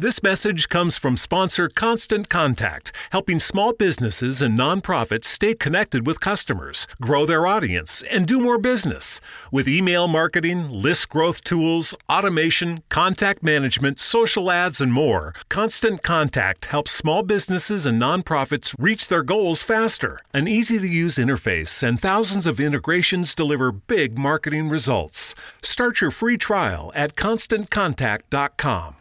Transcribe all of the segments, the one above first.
This message comes from sponsor Constant Contact, helping small businesses and nonprofits stay connected with customers, grow their audience, and do more business. With email marketing, list growth tools, automation, contact management, social ads, and more, Constant Contact helps small businesses and nonprofits reach their goals faster. An easy to use interface and thousands of integrations deliver big marketing results. Start your free trial at constantcontact.com.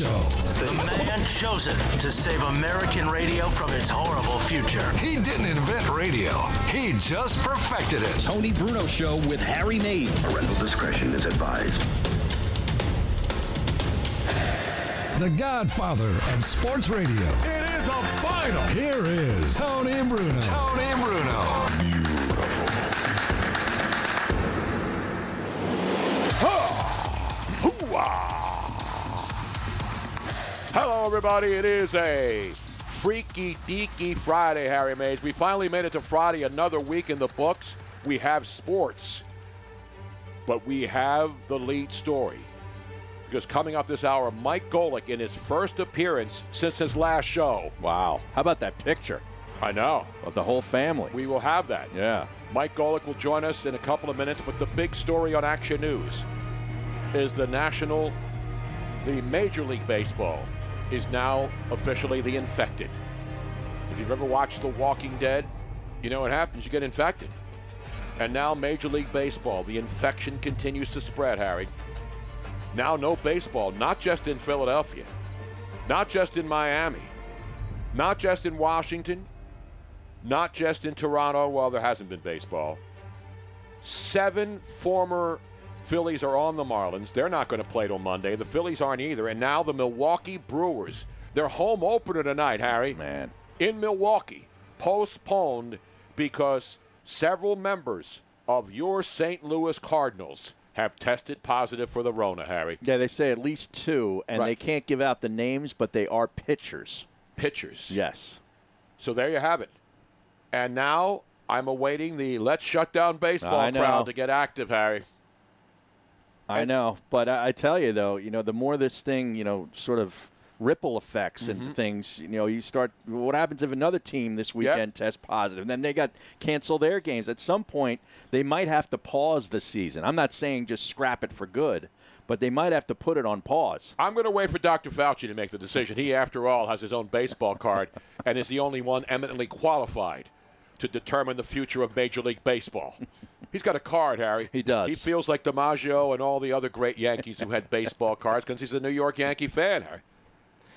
Show. The man chosen to save American radio from its horrible future. He didn't invent radio, he just perfected it. Tony Bruno Show with Harry Mayes. Parental discretion is advised. The godfather of sports radio. It is a final. Here is Tony Bruno. Tony Bruno. Hello, everybody. It is a freaky deaky Friday, Harry Mayes. We finally made it to Friday, another week in the books. We have sports, but we have the lead story. Because coming up this hour, Mike Golic in his first appearance since his last show. Wow. How about that picture I know. of the whole family? We will have that. Yeah. Mike Golic will join us in a couple of minutes, but the big story on Action News is the national, the Major League Baseball is now officially the infected. If you've ever watched The Walking Dead, you know what happens. You get infected. And now Major League Baseball, the infection continues to spread, Harry. Now no baseball, not just in Philadelphia, not just in Miami, not just in Washington, not just in Toronto, while there hasn't been baseball. Seven former Phillies are on the Marlins. They're not going to play till Monday. The Phillies aren't either. And now the Milwaukee Brewers, their home opener tonight, Harry, Man. in Milwaukee, postponed because several members of your St. Louis Cardinals have tested positive for the Rona, Harry. Yeah, they say at least two, and Right. they can't give out the names, but they are pitchers. Pitchers. Yes. So there you have it. And now I'm awaiting the let's shut down baseball crowd to get active, Harry. I know, but I, I tell you though, you know, the more this thing, you know, sort of ripple effects Mm-hmm. and things, you know, you start. What happens if another team this weekend tests positive? Then they got cancel their games. At some point, they might have to pause the season. I'm not saying just scrap it for good, but they might have to put it on pause. I'm going to wait for Dr. Fauci to make the decision. He, after all, has his own baseball card and is the only one eminently qualified to determine the future of Major League Baseball. He's got a card, Harry. He does. He feels like DiMaggio and all the other great Yankees who had baseball cards because he's a New York Yankee fan, Harry.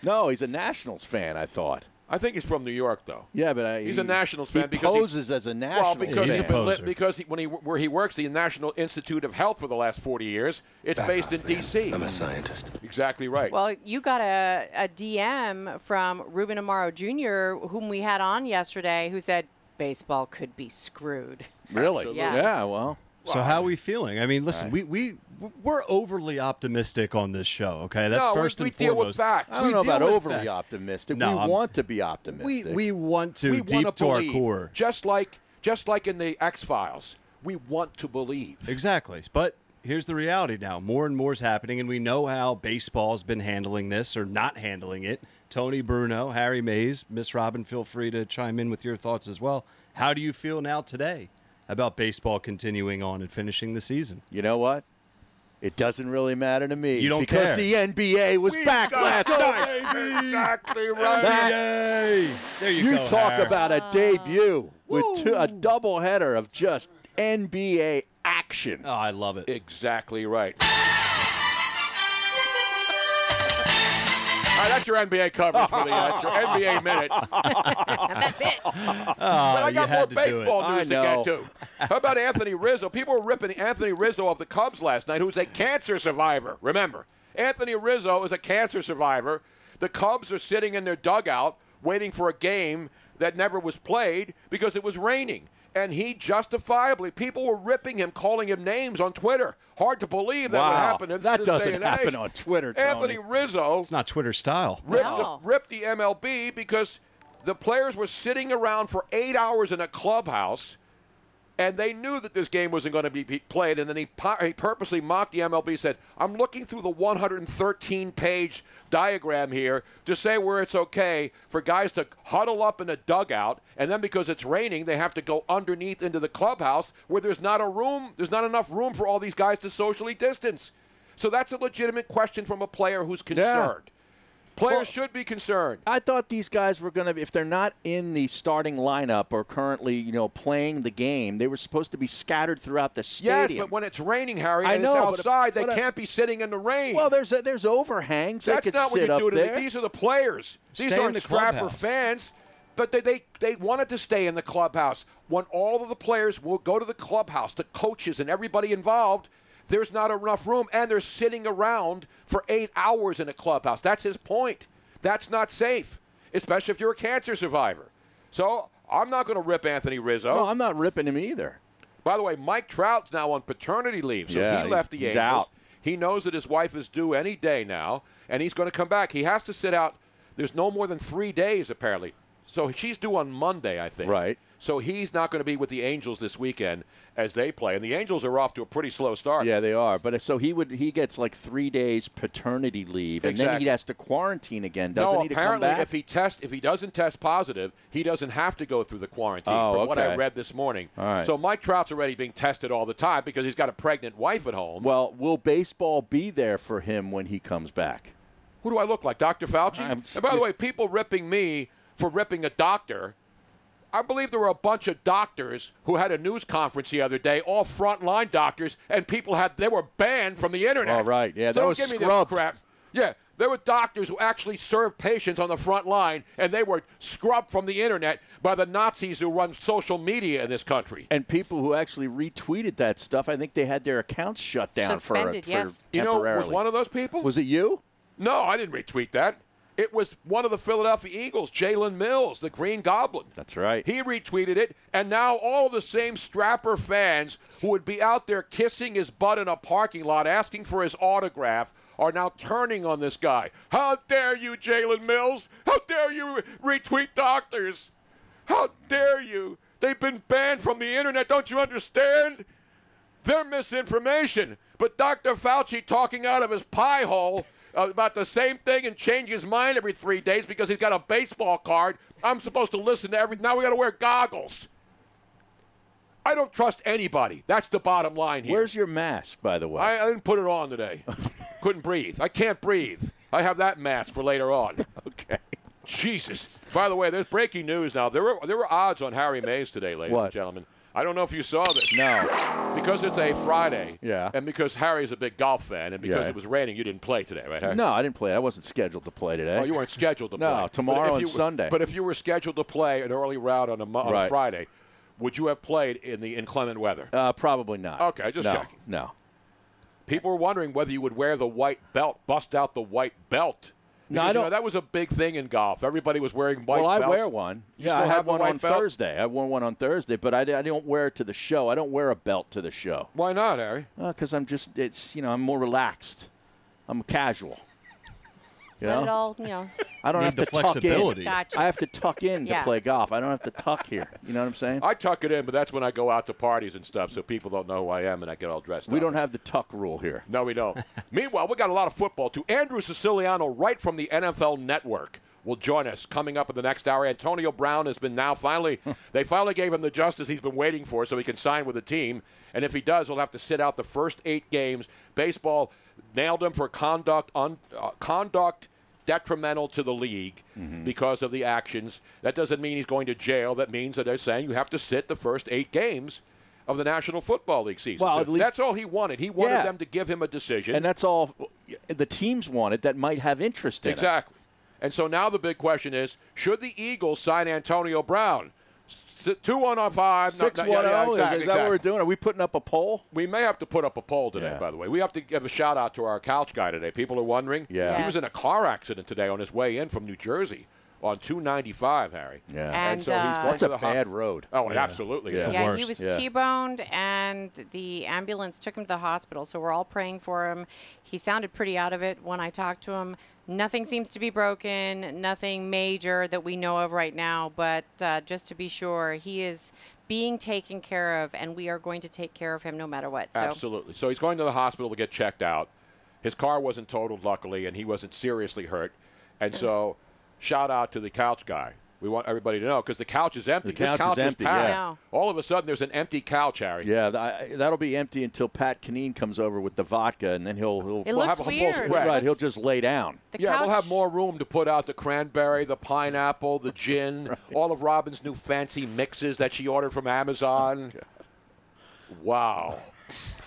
No, he's a Nationals fan. I thought. I think he's from New York, though. Yeah, but I, He's he- a Nationals he fan because he- poses as a Nationals Well, because fan. he's been lit, because he, when he where he works, the National Institute of Health for the last 40 years, it's based in D.C. I'm a scientist. Exactly right. Well, you got a, a DM from Ruben Amaro Jr., whom we had on yesterday, who said baseball could be screwed. really? Yeah. Yeah. Well. So how are we feeling? I mean, listen, we we we're overly optimistic on this show. Okay, that's no, we- first we, and deal foremost. with facts. I don't We know deal about with overly facts. optimistic. No, we I'm- want to be We optimistic. we want to we deep wanna to our believe, core. just like just like in the X Files. We want to believe. Exactly. But here's the reality now. More and more is happening, and we know how baseball's been handling this or not handling it. Tony Bruno, Harry Mayes, Miss Robin, feel free to chime in with your thoughts as well. How do you feel now today about baseball continuing on and finishing the season? You know what? It doesn't really matter to me. You don't because care. the NBA was back last night. Exactly right. That- There you, go. you go. talk Harry. about a debut with two, a doubleheader of just NBA action. Oh, I love it. Exactly right. right, that's your NBA coverage for the uh, that's your NBA minute. And that's it. but I oh, got more to do it. baseball news to get to. How about Anthony Rizzo? People were ripping Anthony Rizzo of the Cubs last night, who's a cancer survivor. Remember, Anthony Rizzo is a cancer survivor. The Cubs are sitting in their dugout waiting for a game that never was played because it was raining. And he justifiably, people were ripping him, calling him names on Twitter. Hard to believe that would happen. in That this day doesn't and happen age. on Twitter, Tony. Anthony Rizzo It's not Twitter style. ripped, No. the, ripped the MLB because the players were sitting around for eight hours in a clubhouse, and they knew that this game wasn't going to be played. And then he, he purposely mocked the MLB. Said, "I'm looking through the 113-page diagram here to say where it's okay for guys to huddle up in a dugout, and then because it's raining, they have to go underneath into the clubhouse where there's not a room. There's not enough room for all these guys to socially distance." So that's a legitimate question from a player who's concerned. Players Well- should be concerned. I thought these guys were going to, if they're not in the starting lineup or currently, you know, playing the game, they were supposed to be scattered throughout the stadium. Yes, but when it's raining, Harry, I and know, it's outside, they but I- can't be sitting in the rain. well, there's there's overhangs. That's they could not what you up do to there. the, These are the players. These Stay in aren't the scrapper clubhouse. fans. But they, they, they wanted to stay in the clubhouse. When all of the players will go to the clubhouse, the coaches and everybody involved, there's not enough room, and they're sitting around for eight hours in a clubhouse. That's his point. That's not safe, especially if you're a cancer survivor. So I'm not going to rip Anthony Rizzo. no, I'm not ripping him either. By the way, Mike Trout's now on paternity leave, so Yeah, he left the Angels. out. He knows that his wife is due any day now, and he's going to come back. He has to sit out. There's no more than three days apparently, so she's due on Monday, I think. Right. So he's not going to be with the Angels this weekend as they play, and the Angels are off to a pretty slow start. Yeah, they are. But uh, so he would he gets like three days paternity leave, and then he has to quarantine again, doesn't no, he? To come apparently, if he test, if he doesn't test positive, he doesn't have to go through the quarantine. Oh, from what I read this morning. All right. So Mike Trout's already being tested all the time because he's got a pregnant wife at home. well, will baseball be there for him when he comes back? Who do I look like, Dr. Fauci? I'm- and by the way, people ripping me for ripping a doctor. I believe there were a bunch of doctors who had a news conference the other day, all frontline doctors, and people had they were banned from the internet. Oh, right. Yeah, so that don't was give me this crap. Yeah, there were doctors who actually served patients on the front line, and they were scrubbed from the internet by the Nazis who run social media in this country. And people who actually retweeted that stuff, I think they had their accounts shut down Suspended, for, yes. for You know, was one of those people? Was it you? No, I didn't retweet that. It was one of the Philadelphia Eagles, Jalen Mills, the Green Goblin. That's right. He retweeted it, and now all the same Strapper fans who would be out there kissing his butt in a parking lot asking for his autograph are now turning on this guy. How dare you, Jalen Mills? How dare you retweet doctors? How dare you? They've been banned from the internet, don't you understand? They're misinformation. But Dr. Fauci talking out of his pie hole Uh, about the same thing and changing his mind every three days because he's got a baseball card. I'm supposed to listen to every. Now we got to wear goggles. I don't trust anybody. That's the bottom line here. Where's your mask, by the way? I, I didn't put it on today. Couldn't breathe. I can't breathe. I have that mask for later on. okay. Jesus. By the way, there's breaking news now. There were there were odds on Harry Mayes today, ladies What? and gentlemen. I don't know if you saw this. No. Because it's a Friday. Yeah. And because Harry's a big golf fan, and because Yeah. it was raining, you didn't play today, right? Harry? No, I didn't play. I wasn't scheduled to play today. Oh, you weren't scheduled to play. No, tomorrow and you Sunday. But if you were scheduled to play an early round on a, on a Friday, would you have played in the inclement weather? Uh, probably not. Okay, just no, checking. No. People were wondering whether you would wear the white belt, bust out the white belt. No, Because, I you know, don't- that was a big thing in golf. Everybody was wearing white well, I belts. wear one. You yeah, still I have had one on belt? Thursday. I wore one on Thursday, but I, I don't wear it to the show. I don't wear a belt to the show. Why not, Harry? Uh, because I'm just, it's, you know, I'm more relaxed. I'm casual. You Let know? it all, you know. I don't Need have the to tuck flexibility. in. Gotcha. I have to tuck in Yeah. to play golf. I don't have to tuck here. You know what I'm saying? I tuck it in, but that's when I go out to parties and stuff, so people don't know who I am, and I get all dressed up. we don't have the tuck rule here. No, we don't. Meanwhile, we got a lot of football too. Andrew Siciliano, right from the NFL Network, will join us coming up in the next hour. Antonio Brown has been now finally, they finally gave him the justice he's been waiting for so he can sign with the team. And if he does, he'll have to sit out the first eight games. Baseball nailed him for conduct, un, uh, conduct detrimental to the league mm-hmm. because of the actions. That doesn't mean he's going to jail. That means that they're saying you have to sit the first eight games of the National Football League season. Well, So at least- that's all he wanted. He wanted Yeah. them to give him a decision. And that's all the teams wanted that might have interest in it. Exactly. And so now the big question is should the Eagles sign Antonio Brown? S- Two one on five. Six no, no, one yeah, yeah, zero. exactly, Is that what we're doing? Are we putting up a poll? We may have to put up a poll today, Yeah. by the way. We have to give a shout out to our couch guy today. People are wondering. Yeah. He was in a car accident today on his way in from New Jersey on 295, Harry. Yeah. And, so he's uh, going That's to a the bad hos- road. Oh, it absolutely. is. Yeah. yeah, he was Yeah. T-boned, and the ambulance took him to the hospital. So we're all praying for him. He sounded pretty out of it when I talked to him. Nothing seems to be broken, nothing major that we know of right now. But uh, just to be sure, he is being taken care of, and we are going to take care of him no matter what. So Absolutely. So he's going to the hospital to get checked out. His car wasn't totaled, luckily, and he wasn't seriously hurt. And so, shout out to the couch guy. We want everybody to know because the couch is empty. The this couch is couch was empty, packed. yeah. All of a sudden, there's an empty couch, Harry. Yeah, th- that'll be empty until Pat Kineen comes over with the vodka, and then he'll he'll it We'll looks have a full spread. It right. He'll just lay down. the yeah, we'll have more room to put out the cranberry, the pineapple, the gin, all of Robin's new fancy mixes that she ordered from Amazon. Wow.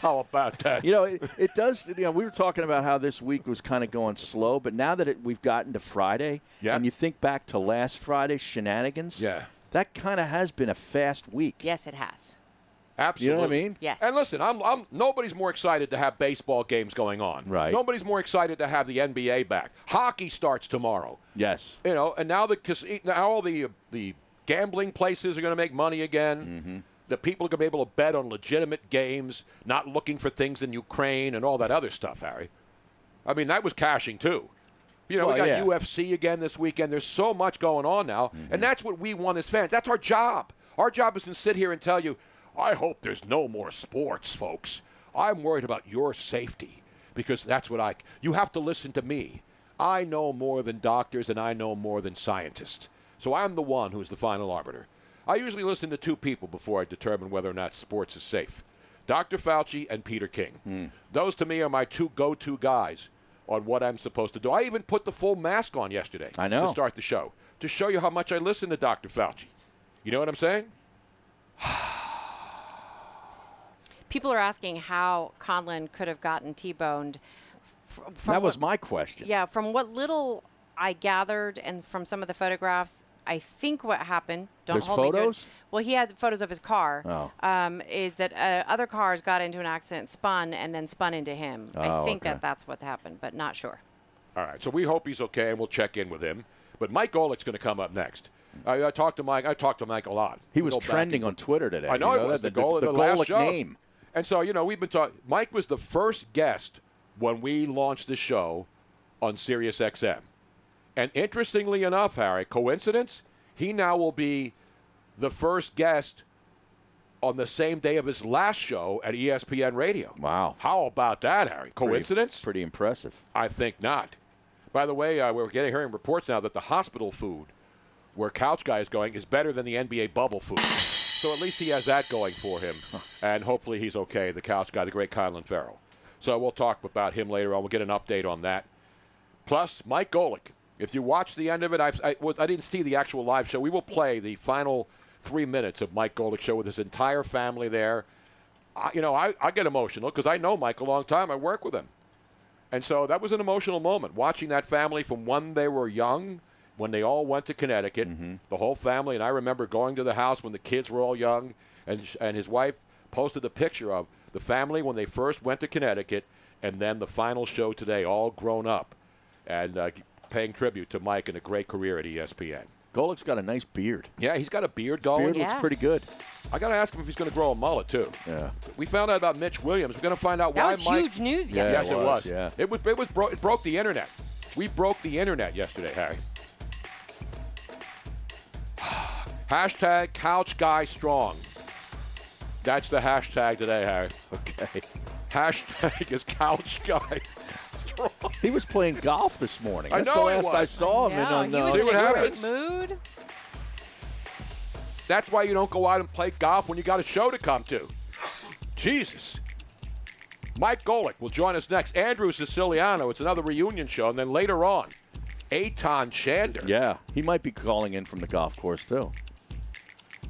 How about that? You know, it, it does. You know, we were talking about how this week was kind of going slow, but now that it, we've gotten to Friday, Yeah. and you think back to last Friday's shenanigans, Yeah. that kind of has been a fast week. Yes, it has. Absolutely. You know what I mean? Yes. And listen, I'm, I'm nobody's more excited to have baseball games going on. Right. Nobody's more excited to have the NBA back. Hockey starts tomorrow. Yes. You know, and now the casi- now all the the gambling places are going to make money again. Mm-hmm. The people are going to be able to bet on legitimate games, not looking for things in Ukraine and all that other stuff, Harry. I mean, that was cashing too. You know, we got yeah. UFC again this weekend. There's so much going on now, Mm-hmm. and that's what we want as fans. That's our job. Our job is to sit here and tell you, I hope there's no more sports, folks. I'm worried about your safety because that's what I. You have to listen to me. I know more than doctors, and I know more than scientists. So I'm the one who's the final arbiter. I usually listen to two people before I determine whether or not sports is safe Dr. Fauci and Peter King. Hmm. Those to me are my two go to guys on what I'm supposed to do. I even put the full mask on yesterday I know. to start the show to show you how much I listen to Dr. Fauci. You know what I'm saying? People are asking how Conlon could have gotten T-boned. from That was what- my question. Yeah, from what little I gathered and from some of the photographs, I think what happened. Don't There's hold me to it. Well, he had photos of his car. Oh. Um, is that uh, other cars got into an accident, spun, and then spun into him? I Oh, think okay. that that's what happened, but not sure. All right, so we hope he's okay, and we'll check in with him. But Mike Golic's going to come up next. I, I talked to Mike. I talked to Mike a lot. He was go back trending and on Twitter today. I know you it was that? the, goal the, of the, last Golic show. name. And so you know we've been talking. Mike was the first guest when we launched the show on Sirius XM, and interestingly enough, Harry, coincidence? He now will be the first guest on the same day of his last show at ESPN Radio. Wow. How about that, Harry? Coincidence? Pretty, pretty impressive. I think not. By the way, uh, we're getting hearing reports now that the hospital food where Couch Guy is going is better than the NBA bubble food. So at least he has that going for him, and hopefully he's okay. The Couch Guy, the great Kylan Farrell. So we'll talk about him later on. We'll get an update on that. Plus, Mike Golic. If you watch the end of it, I've, I, well, I didn't see the actual live show. We will play the final three minutes of Mike Golic's show with his entire family there. I, you know, I, I get emotional because I know Mike a long time. I work with him. And so that was an emotional moment, watching that family from when they were young, when they all went to Connecticut, the whole family. And I remember going to the house when the kids were all young, and, and his wife posted a picture of the family when they first went to Connecticut, and then the final show today, all grown up, and uh, paying tribute to Mike and a great career at ESPN. Golic's got a nice beard. Yeah, he's got a beard going. Beard looks pretty good. I got to ask him if he's going to grow a mullet too. Yeah. We found out about Mitch Williams. We're going to find out That why was Mike. huge news Yeah, yesterday. Yes, it it was, was. yeah. It was. It was. Bro- it broke the internet. We broke the internet yesterday, Harry. hashtag Couch Guy Strong. That's the hashtag today, Harry. Okay. Hashtag is Couch Guy Strong. He was playing golf this morning. I know the he last I saw him. No, in, he on, was uh, See in what a great happens? mood. That's why you don't go out and play golf when you got a show to come to. Jesus. Mike Golic will join us next. Andrew Siciliano. It's another reunion show. And then later on, Aton Shander. yeah, he might be calling in from the golf course too.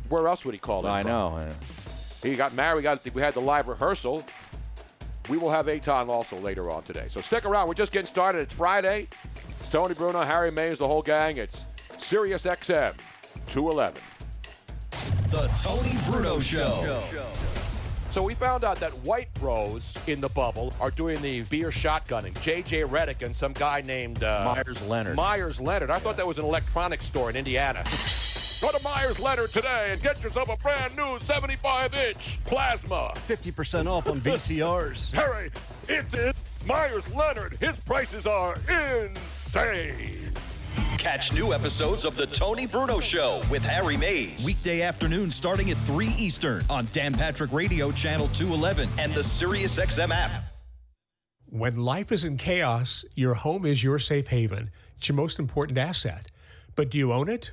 Where else would he call in I from? know. yeah. He got married. We, got, we had the live rehearsal. We will have Aton also later on today. So stick around. We're just getting started. It's Friday. Tony Bruno, Harry Mayes, the whole gang. It's Sirius XM 211. The Tony Bruno Show. So we found out that white bros in the bubble are doing the beer shotgunning. JJ Redick and some guy named uh, Myers Leonard. Myers Leonard. I thought that was an electronics store in Indiana. Go to Myers Leonard today and get yourself a brand new 75 inch plasma. 50% off on VCRs. Harry, it's it. Myers Leonard. His prices are insane. Catch new episodes of The Tony Bruno Show with Harry Mayes. Weekday afternoon starting at 3 Eastern on Dan Patrick Radio Channel 211 and the SiriusXM app. When life is in chaos, your home is your safe haven. It's your most important asset. But do you own it?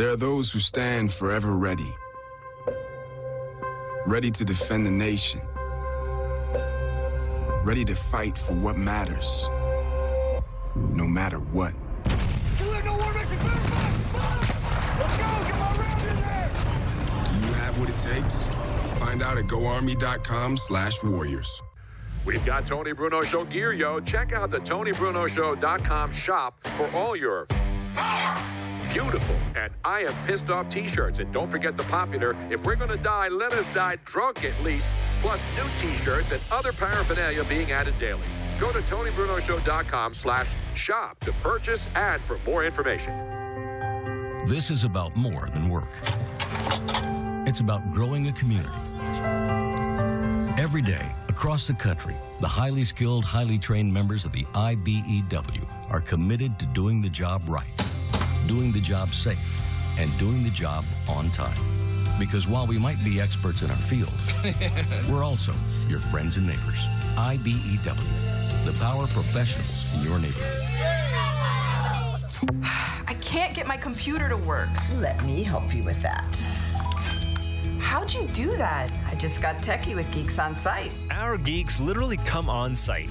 There are those who stand forever ready, ready to defend the nation, ready to fight for what matters, no matter what. Do you have what it takes? Find out at goarmy.com slash warriors. We've got Tony Bruno Show gear, yo. Check out the TonyBrunoShow.com shop for all your beautiful and I Have pissed off t-shirts. And don't forget the popular, if we're to die, let us die drunk at least, plus new t-shirts and other paraphernalia being added daily. Go to TonyBrunoShow.com slash shop to purchase and for more information. This is about more than work. It's about growing a community. Every day, across the country, the highly skilled, highly trained members of the IBEW are committed to doing the job right, doing the job safe, and doing the job on time. Because while we might be experts in our field, we're also your friends and neighbors. IBEW, the power professionals in your neighborhood. I can't get my computer to work. Let me help you with that. How'd you do that? I just got techie with Geeks on Site. Our geeks literally come on site.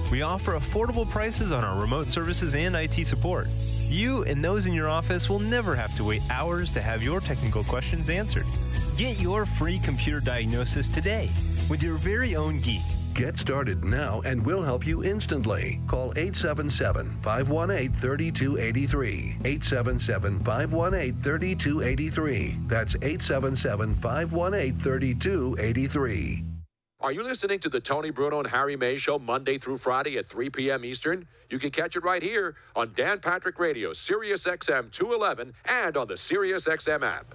We offer affordable prices on our remote services and IT support. You and those in your office will never have to wait hours to have your technical questions answered. Get your free computer diagnosis today with your very own geek. Get started now and we'll help you instantly. Call 877 518 3283. 877 518 3283. That's 877 518 3283. Are you listening to the Tony Bruno and Harry May Show Monday through Friday at 3 p.m. Eastern? You can catch it right here on Dan Patrick Radio, Sirius XM 211, and on the Sirius XM app.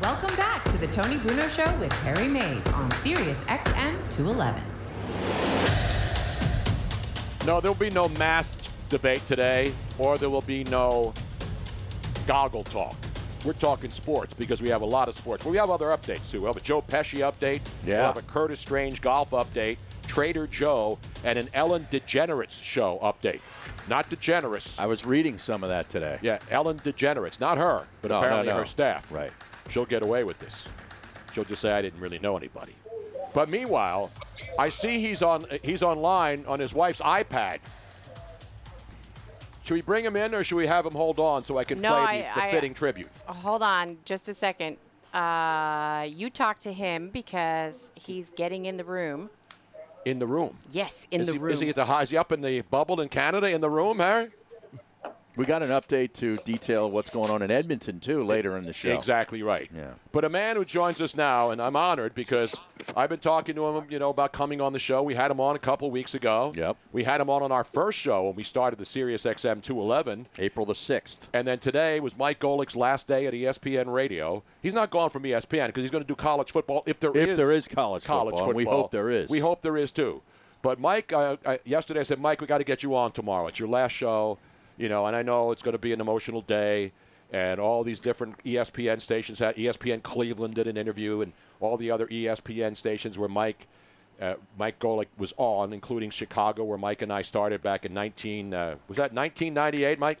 Welcome back to the Tony Bruno Show with Harry Mayes on Sirius XM 211. No, there will be no masked debate today, or there will be no goggle talk. We're talking sports because we have a lot of sports. But we have other updates too. We have a Joe Pesci update. Yeah. We'll have a Curtis Strange golf update, Trader Joe, and an Ellen DeGeneres show update. Not DeGeneres. I was reading some of that today. Yeah, Ellen DeGeneres. Not her, but No, no, apparently no. her staff. Right. She'll get away with this. She'll just say I didn't really know anybody. But meanwhile, I see he's on he's online on his wife's iPad. Should we bring him in or should we have him hold on so I can No, play the, I- the I- fitting tribute? Hold on just a second. Uh, you talk to him because he's getting in the room. In the room. Yes, in is the he, room. Is he at the high? Is he up in the bubble in Canada in the room, Harry? We got an update to detail what's going on in Edmonton too later in the show. Exactly right. Yeah. But a man who joins us now, and I'm honored because I've been talking to him, you know, about coming on the show. We had him on a couple weeks ago. Yep. We had him on on our first show when we started the Sirius XM 211. April the 6th. And then today was Mike Golic's last day at ESPN Radio. He's not gone from ESPN because he's going to do college football if there is If there is college college football, and we hope there is. We hope there is too. But Mike, uh, I, yesterday I said, Mike, we got to get you on tomorrow. It's your last show, you know, and I know it's going to be an emotional day. And all these different ESPN stations, had ESPN Cleveland did an interview, and all the other ESPN stations where Mike, uh, Mike Golic was on, including Chicago, where Mike and I started back in 19. Uh, was that 1998, Mike?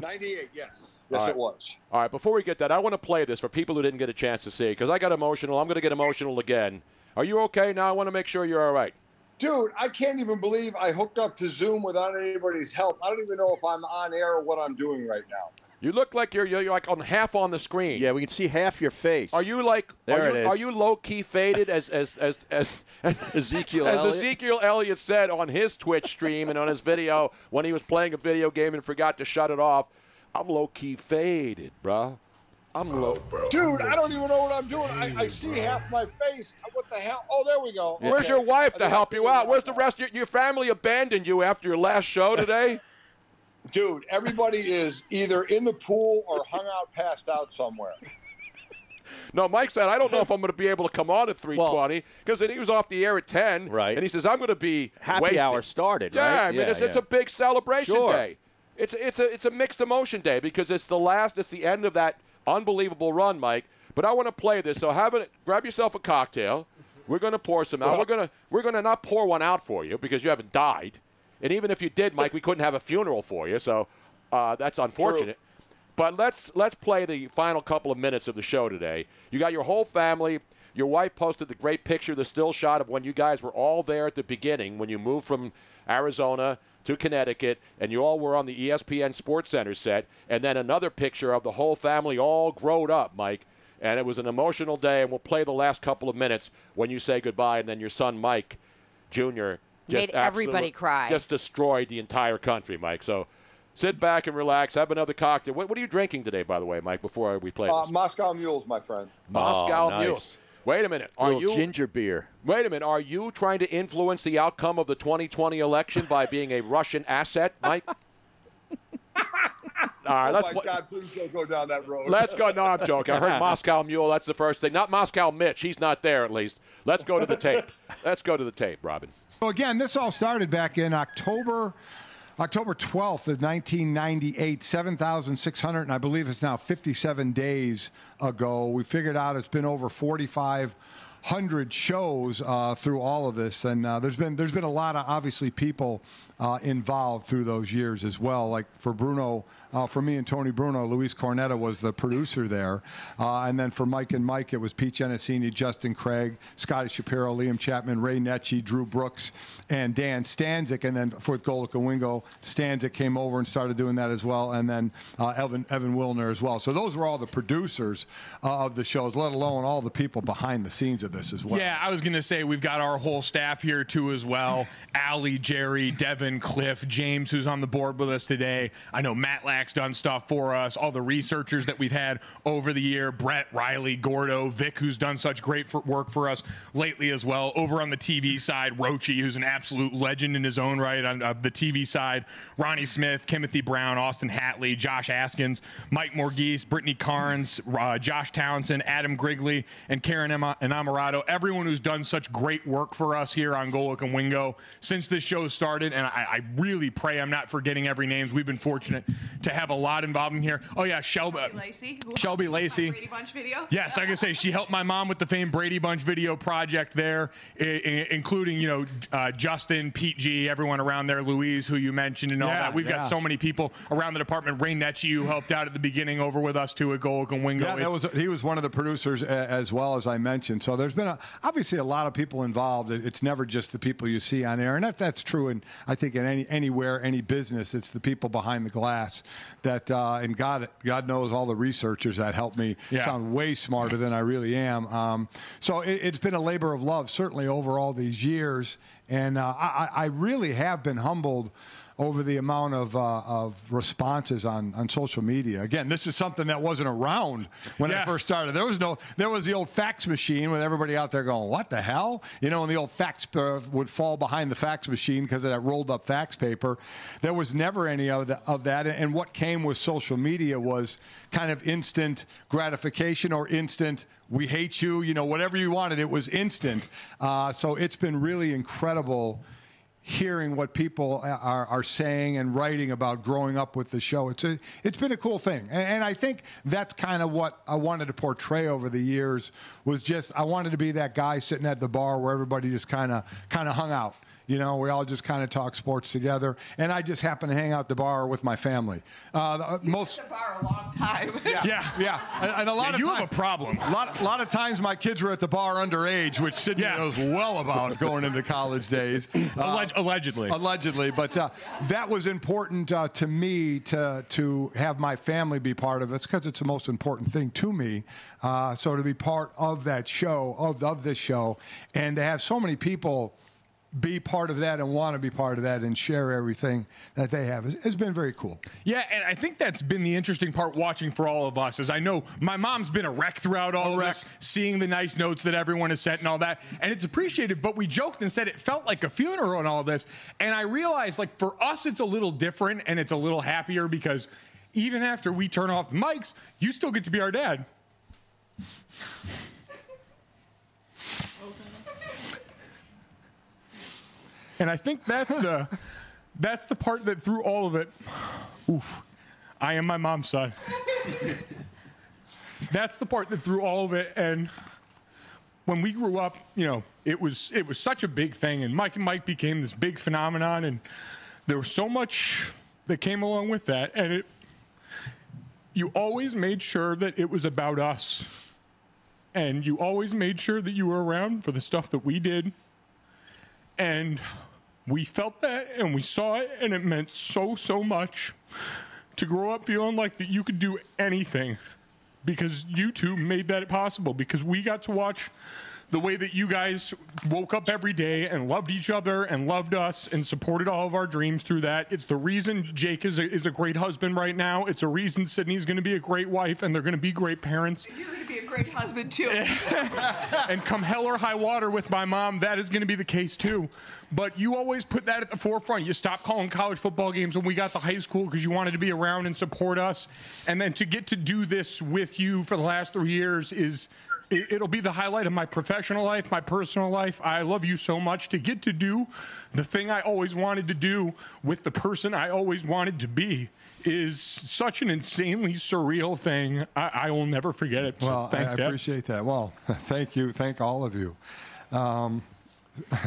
98, yes. Yes, right. it was. All right, before we get that, I want to play this for people who didn't get a chance to see because I got emotional. I'm going to get emotional again. Are you okay now? I want to make sure you're all right. Dude, I can't even believe I hooked up to Zoom without anybody's help. I don't even know if I'm on air or what I'm doing right now. You look like you're, you're like on half on the screen. Yeah, we can see half your face. Are you like There are it you, is. Are you low key faded as as as as, as Ezekiel as Elliott? Ezekiel Elliott said on his Twitch stream and on his video when he was playing a video game and forgot to shut it off? I'm low key faded, bruh. I'm oh, low. Dude, I don't even know what I'm doing. I, I see half my face. What the hell? Oh, there we go. Where's Okay. your wife to help you out? Where's the rest? Your, your family abandoned you after your last show today. Dude, everybody is either in the pool or hung out, passed out somewhere. No, Mike said, I don't know if I'm going to be able to come on at 320 because he was off the air at 10. Right. And he says, I'm going to be Happy wasted. hour started, Yeah, right? I mean, Yeah, it's, it's yeah. a big celebration Sure. day. It's, it's, a, it's a mixed emotion day because it's the last, it's the end of that unbelievable run, Mike. But I want to play this. So have it, grab yourself a cocktail. We're going to pour some out. Well- we're going to we're going to not pour one out for you because you haven't died. And even if you did, Mike, we couldn't have a funeral for you. So uh, that's unfortunate. But let's let's play the final couple of minutes of the show today. You got your whole family. Your wife posted the great picture, the still shot of when you guys were all there at the beginning when you moved from Arizona to Connecticut, and you all were on the ESPN Sports Center set, and then another picture of the whole family all growed up, Mike. And it was an emotional day, and we'll play the last couple of minutes when you say goodbye, and then your son Mike Jr. just Made everybody cry. Just destroyed the entire country, Mike. So sit back and relax, have another cocktail. What, what are you drinking today, by the way, Mike? Before we play Uh, this, Moscow Mules, my friend. Moscow Oh, nice. Mules. Wait a minute. Are Little you ginger beer? Wait a minute. Are you trying to influence the outcome of the 2020 election by being a Russian asset, Mike? All right, oh let's my play- God, please don't go down that road. Let's go. No, I'm joking. I heard Moscow Mule. That's the first thing. Not Moscow Mitch. He's not there, at least. Let's go to the tape. Let's go to the tape, Robin. So again, this all started back in October, October 12th of 1998, 7,600, and I believe it's now 57 days ago. We figured out it's been over 4,500 shows uh, through all of this, and uh, there's been there's been a lot of obviously people uh, involved through those years as well. Like for Bruno. Uh, for me and Tony Bruno, Luis Cornetta was the producer there. Uh, and then for Mike and Mike, it was Pete Gianesini, Justin Craig, Scotty Shapiro, Liam Chapman, Ray Netchie, Drew Brooks, and Dan Stanzik. And then for Golic and Wingo, Stanzik came over and started doing that as well. And then uh, Evan, Evan Wilner as well. So those were all the producers uh, of the shows, let alone all the people behind the scenes of this as well. Yeah, I was going to say we've got our whole staff here too as well. Allie, Jerry, Devin, Cliff, James, who's on the board with us today. I know Matt Lack's done stuff for us. All the researchers that we've had over the year, Brett, Riley, Gordo, Vic, who's done such great for work for us lately as well. Over on the TV side, Rochi, who's an absolute legend in his own right on uh, the TV side. Ronnie Smith, Timothy Brown, Austin Hatley, Josh Askins, Mike Morgese, Brittany Carnes, uh, Josh Townsend, Adam Grigley, and Karen Emma- Enamorado. Everyone who's done such great work for us here on Golic and Wingo since this show started. And I, I really pray I'm not forgetting every names. We've been fortunate to have a lot involved in here. Oh yeah, Shelby Lacey. who Shelby helped with my Lacey. Brady Bunch video. Yes, I can say she helped my mom with the famed Brady Bunch video project there, I- I- including you know uh, Justin, Pete G, everyone around there, Louise, who you mentioned, and all Yeah, that. We've yeah. got so many people around the department. Ray Netchi, who helped out at the beginning, over with us too at Golic and Wingo. Yeah, that was he was one of the producers a, as well as I mentioned. So there's been a, obviously a lot of people involved. It's never just the people you see on air, and that, that's true. in I think in any anywhere, any business, it's the people behind the glass that. Uh, and God, God knows all the researchers that helped me Yeah. sound way smarter than I really am. Um, so it, it's been a labor of love, certainly over all these years, and uh, I, I really have been humbled over the amount of, uh, of responses on, on social media. Again, this is something that wasn't around when I first started. There was no, there was the old fax machine with everybody out there going, "What the hell?" You know, and the old fax uh, would fall behind the fax machine because of that rolled up fax paper. There was never any of, the, of that, and what came with social media was kind of instant gratification or instant "we hate you," you know, whatever you wanted. It was instant. Uh, so it's been really incredible hearing what people are, are saying and writing about growing up with the show. It's a, it's been a cool thing, and, and I think that's kind of what I wanted to portray over the years. Was just I wanted to be that guy sitting at the bar where everybody just kind of kind of hung out. You know, we all just kind of talk sports together, and I just happen to hang out at the bar with my family. Uh, the- most The bar a long time. yeah, yeah, And, and a lot Yeah, of you have a problem. A lot, a lot of times, my kids were at the bar underage, which Sydney knows well about going into college days. Uh, Alleg- allegedly. allegedly, but uh, that was important uh, to me to to have my family be part of it because it's the most important thing to me. Uh, so to be part of that show, of of this show, and to have so many people be part of that and want to be part of that and share everything that they have has been very cool. Yeah, and I think that's been the interesting part watching for all of us. Is I know my mom's been a wreck throughout all of this, seeing the nice notes that everyone has sent and all that, and it's appreciated. But we joked and said it felt like a funeral and all this, and I realized like for us it's a little different and it's a little happier because even after we turn off the mics, you still get to be our dad. And I think that's the that's the part that through all of it, oof, I am my mom's son. that's the part that through all of it and when we grew up, you know, it was it was such a big thing and Mike and Mike became this big phenomenon and there was so much that came along with that and it you always made sure that it was about us. And you always made sure that you were around for the stuff that we did. And we felt that and we saw it, and it meant so, so much. To grow up feeling like that you could do anything because you two made that possible because we got to watch the way that you guys woke up every day and loved each other and loved us and supported all of our dreams through that. It's the reason Jake is a, is a great husband right now. It's a reason Sydney's going to be a great wife and they're going to be great parents. You're going to be a great husband, too. and come hell or high water with my mom, that is going to be the case too. But you always put that at the forefront. You stopped calling college football games when we got to high school because you wanted to be around and support us. And then to get to do this with you for the last three years is. It- It'll be the highlight of my professional life, my personal life. I love you so much to get to do the thing I always wanted to do with the person I always wanted to be is such an insanely surreal thing. I, I will never forget it. So Well, thanks, I, I appreciate that. Well, thank you. Thank all of you. Um,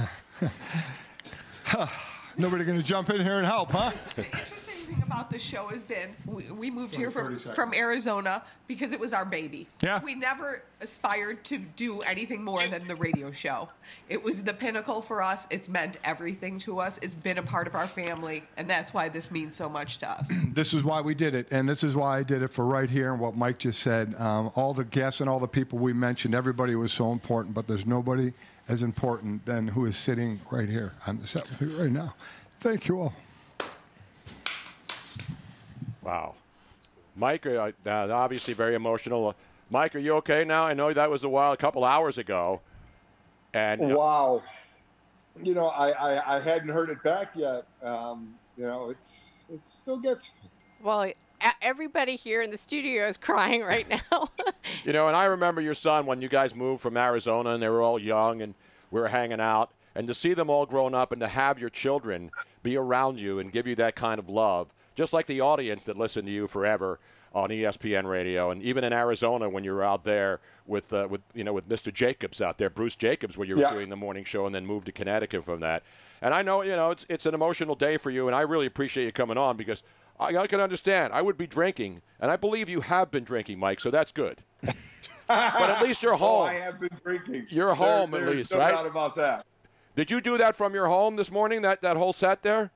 nobody going to jump in here and help, huh? The interesting thing about this show has been we, we moved here from, from Arizona because it was our baby. Yeah. We never aspired to do anything more than the radio show. It was the pinnacle for us. It's meant everything to us. It's been a part of our family, and that's why this means so much to us. this is why we did it, and this is why I did it for right here and what Mike just said. Um, all the guests and all the people we mentioned, everybody was so important, but there's nobody as important than who is sitting right here on the set with you right now. Thank you all. Wow. Mike, uh, uh, obviously very emotional. Uh, Mike, are you okay now? I know that was a while, a couple hours ago. And uh, Wow. You know, I, I, I hadn't heard it back yet. Um, you know, it's it still gets Well, everybody here in the studio is crying right now. You know, and I remember your son when you guys moved from Arizona and they were all young and we were hanging out. And to see them all grown up and to have your children be around you and give you that kind of love just like the audience that listened to you forever on ESPN radio, and even in Arizona when you were out there with uh, with you know with Mr. Jacobs out there, Bruce Jacobs, where you were Yeah. doing the morning show, and then moved to Connecticut from that. And I know you know it's it's an emotional day for you, and I really appreciate you coming on because I, I can understand. I would be drinking, and I believe you have been drinking, Mike. So that's good. but at least you're Oh, home. I have been drinking. You're There- home at there's least, no right? doubt about that. Did you do that from your home this morning? That that whole set there?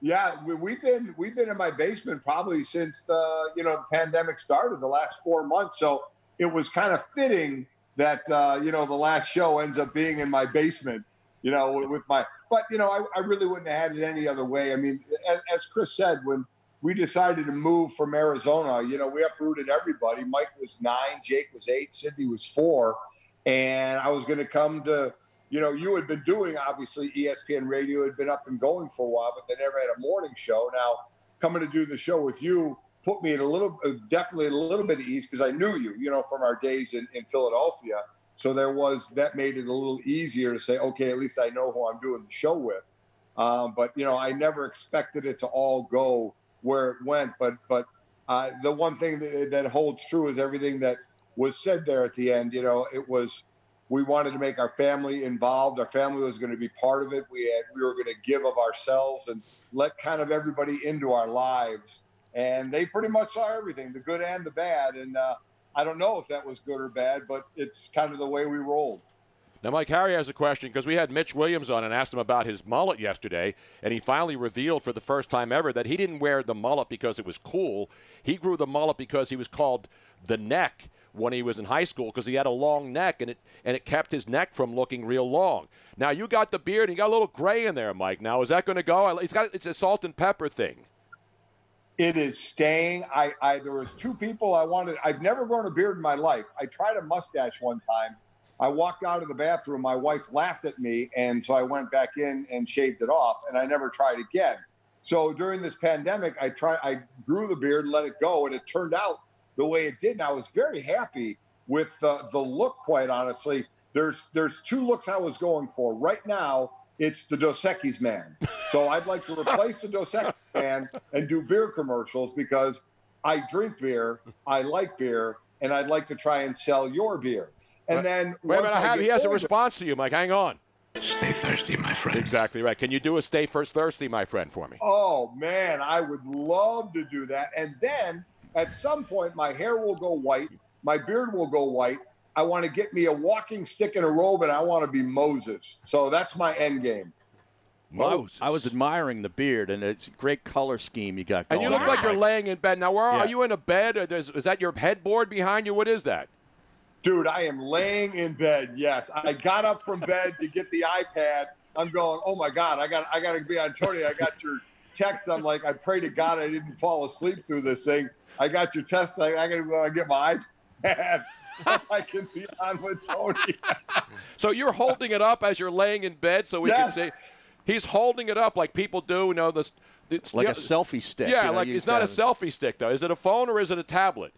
Yeah, we, we've been we've been in my basement probably since the you know the pandemic started, the last four months. So it was kind of fitting that uh, you know the last show ends up being in my basement. You know, with my but you know I, I really wouldn't have had it any other way. I mean, as, as Chris said, when we decided to move from Arizona, you know, we uprooted everybody. Mike was nine, Jake was eight, Cindy was four, and I was going to come to you know, you had been doing obviously ESPN radio had been up and going for a while, but they never had a morning show. Now coming to do the show with you put me at a little, uh, definitely a little bit of ease because I knew you, you know, from our days in, in Philadelphia. So there was that made it a little easier to say, okay, at least I know who I'm doing the show with. Um, but you know, I never expected it to all go where it went. But but uh, the one thing that, that holds true is everything that was said there at the end. You know, it was we wanted to make our family involved. Our family was going to be part of it. We had we were going to give of ourselves and let kind of everybody into our lives. And they pretty much saw everything, the good and the bad. And uh, I don't know if that was good or bad, but it's kind of the way we rolled. Now, Mike Harry has a question because we had Mitch Williams on and asked him about his mullet yesterday, and he finally revealed for the first time ever that he didn't wear the mullet because it was cool. He grew the mullet because he was called the neck when he was in high school because he had a long neck and it and it kept his neck from looking real long. Now you got the beard and you got a little gray in there, Mike. Now is that going to go? It's got it's a salt and pepper thing. It is staying. I, I there was two people I wanted. I've never grown a beard in my life. I tried a mustache one time. I walked out of the bathroom. My wife laughed at me, and so I went back in and shaved it off, and I never tried again. So during this pandemic, I tried. I grew the beard, let it go, and it turned out the way it did. And I was very happy with uh, the look. Quite honestly, there's there's two looks I was going for. Right now, it's the Dos Equis man. So I'd like to replace the Dos Equis man and do beer commercials because I drink beer, I like beer, and I'd like to try and sell your beer. And then wait a minute, I have, he has a response to you, Mike. Hang on. Stay thirsty, my friend. Exactly right. Can you do a stay first thirsty, my friend, for me? Oh man, I would love to do that. And then at some point, my hair will go white, my beard will go white. I want to get me a walking stick and a robe, and I want to be Moses. So that's my end game. Moses. I was admiring the beard, and it's a great color scheme you got And you look on. like you're laying in bed. Now, where are Yeah. you in a bed? Or does, is that your headboard behind you? What is that? Dude, I am laying in bed. Yes, I got up from bed to get the iPad. I'm going. Oh my God, I got I got to be on Tony. I got your text. I'm like, I pray to God I didn't fall asleep through this thing. I got your text. I, I got to go and get my iPad so I can be on with Tony. So you're holding it up as you're laying in bed, so we Yes. can see. He's holding it up like people do. You know, this it's Like you a selfie stick, Yeah, you know, like it's not a selfie stick though. Is it a phone or is it a tablet?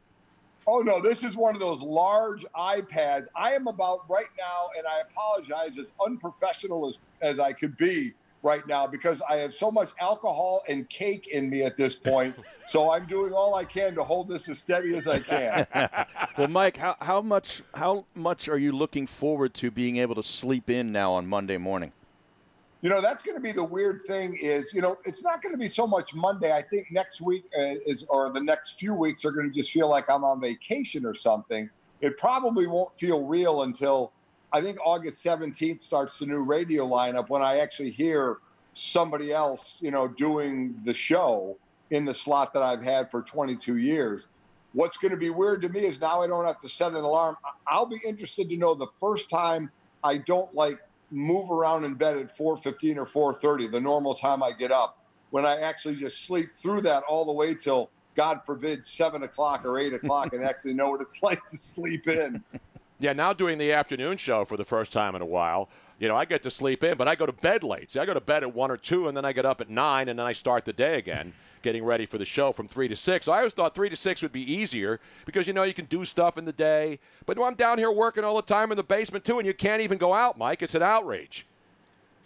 Oh no, this is one of those large iPads. I am about right now, and I apologize, as unprofessional as, as I could be right now because I have so much alcohol and cake in me at this point. so I'm doing all I can to hold this as steady as I can. well, Mike, how, how much how much are you looking forward to being able to sleep in now on Monday morning? You know, that's going to be the weird thing is, you know, it's not going to be so much Monday. I think next week uh, is, or the next few weeks are going to just feel like I'm on vacation or something. It probably won't feel real until I think August 17th starts the new radio lineup when I actually hear somebody else, you know, doing the show in the slot that I've had for 22 years. What's going to be weird to me is now I don't have to set an alarm. I'll be interested to know the first time I don't like move around in bed at 4:15 or 4:30, the normal time I get up, when I actually just sleep through that all the way till God forbid seven o'clock or eight o'clock, and actually know what it's like to sleep in. Yeah, now doing the afternoon show for the first time in a while. You know, I get to sleep in, but I go to bed late. See, I go to bed at one or two, and then I get up at nine, and then I start the day again, getting ready for the show from three to six. So I always thought three to six would be easier because you know you can do stuff in the day. But I'm down here working all the time in the basement too, and you can't even go out, Mike. It's an outrage.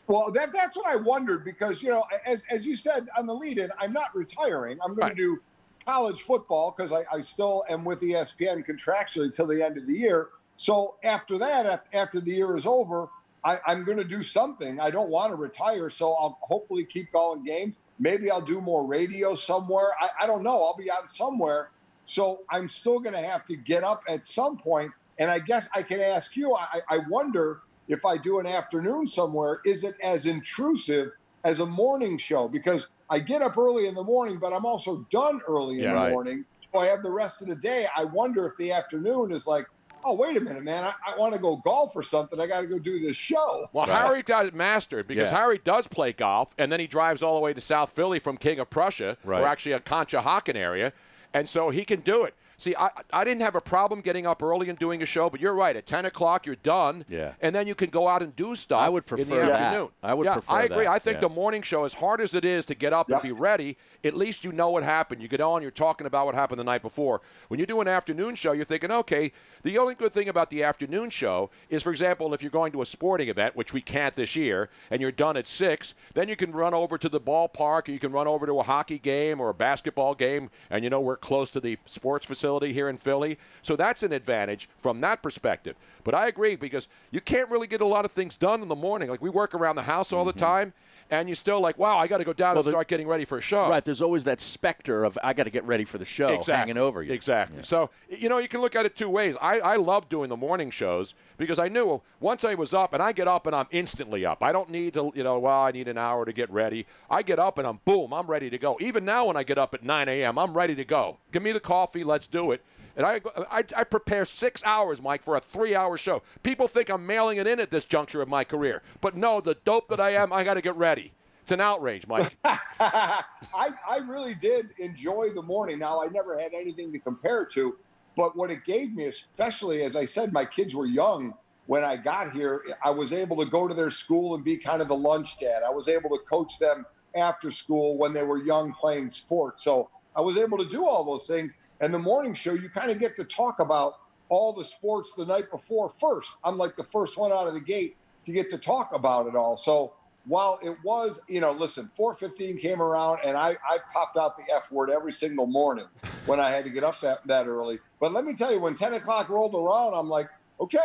Well, that that's what I wondered because you know, as as you said on the lead-in, I'm not retiring. I'm going to do college football because I, I still am with ESPN contractually until the end of the year. So after that, after the year is over, I, I'm going to do something. I don't want to retire, so I'll hopefully keep calling games. Maybe I'll do more radio somewhere. I, I don't know. I'll be out somewhere. So I'm still going to have to get up at some point. And I guess I can ask you. I, I wonder if I do an afternoon somewhere, is it as intrusive as a morning show? Because I get up early in the morning, but I'm also done early in Yeah. the Right. morning. So I have the rest of the day. I wonder if the afternoon is like, oh, wait a minute, man. I, I want to go golf or something. I got to go do this show. Well, Harry got it mastered because Yeah. Harry does play golf, and then he drives all the way to South Philly from King of Prussia, Right. or actually a Conshohocken area, and so he can do it. See, I, I didn't have a problem getting up early and doing a show, but you're right. At 10 o'clock, you're done, Yeah. and then you can go out and do stuff I would in the prefer that. afternoon. I would yeah, prefer I agree. that, I think yeah. the morning show, as hard as it is to get up and be ready, at least you know what happened. You get on, you're talking about what happened the night before. When you do an afternoon show, you're thinking, okay, the only good thing about the afternoon show is, for example, if you're going to a sporting event, which we can't this year, and you're done at 6, then you can run over to the ballpark, or you can run over to a hockey game or a basketball game, and you know we're close to the sports facility here in Philly. So that's an advantage from that perspective. But I agree because you can't really get a lot of things done in the morning. Like we work around the house all the mm-hmm. time, and you're still like, wow, I got to go down Well, and the- start getting ready for a show. Right. There's always that specter of I got to get ready for the show exactly. hanging over you. Exactly. So, you know, you can look at it two ways. I, I love doing the morning shows because I knew once I was up and I get up and I'm instantly up. I don't need to, you know, well, I need an hour to get ready. I get up and I'm boom, I'm ready to go. Even now when I get up at 9 a.m., I'm ready to go. Give me the coffee, let's do it. And I, I, I prepare six hours, Mike, for a three hour show. People think I'm mailing it in at this juncture of my career. But no, the dope that I am, I got to get ready. It's an outrage, Mike. I, I really did enjoy the morning. Now, I never had anything to compare it to, but what it gave me, especially as I said, my kids were young when I got here, I was able to go to their school and be kind of the lunch dad. I was able to coach them after school when they were young playing sports. So I was able to do all those things. And the morning show, you kind of get to talk about all the sports the night before first. I'm like the first one out of the gate to get to talk about it all. So while it was, you know, listen, 415 came around and I, I popped out the F word every single morning when I had to get up that, that early. But let me tell you, when 10 o'clock rolled around, I'm like, okay,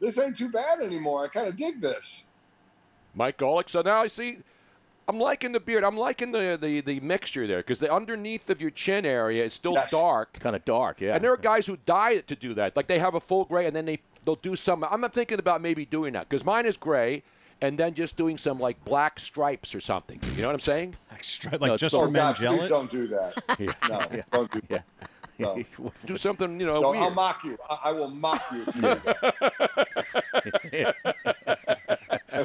this ain't too bad anymore. I kind of dig this. Mike Golic. So now I see, I'm liking the beard. I'm liking the the, the mixture there because the underneath of your chin area is still dark, kind of dark. Yeah. And there are guys who dye it to do that. Like they have a full gray and then they they'll do some. I'm not thinking about maybe doing that because mine is gray. And then just doing some like black stripes or something. You know what I'm saying? Black stripe, No, it's oh, God, please don't do that. No, don't do that. No. Do something, you know, No, weird. I'll mock you. I, I will mock you. you do that.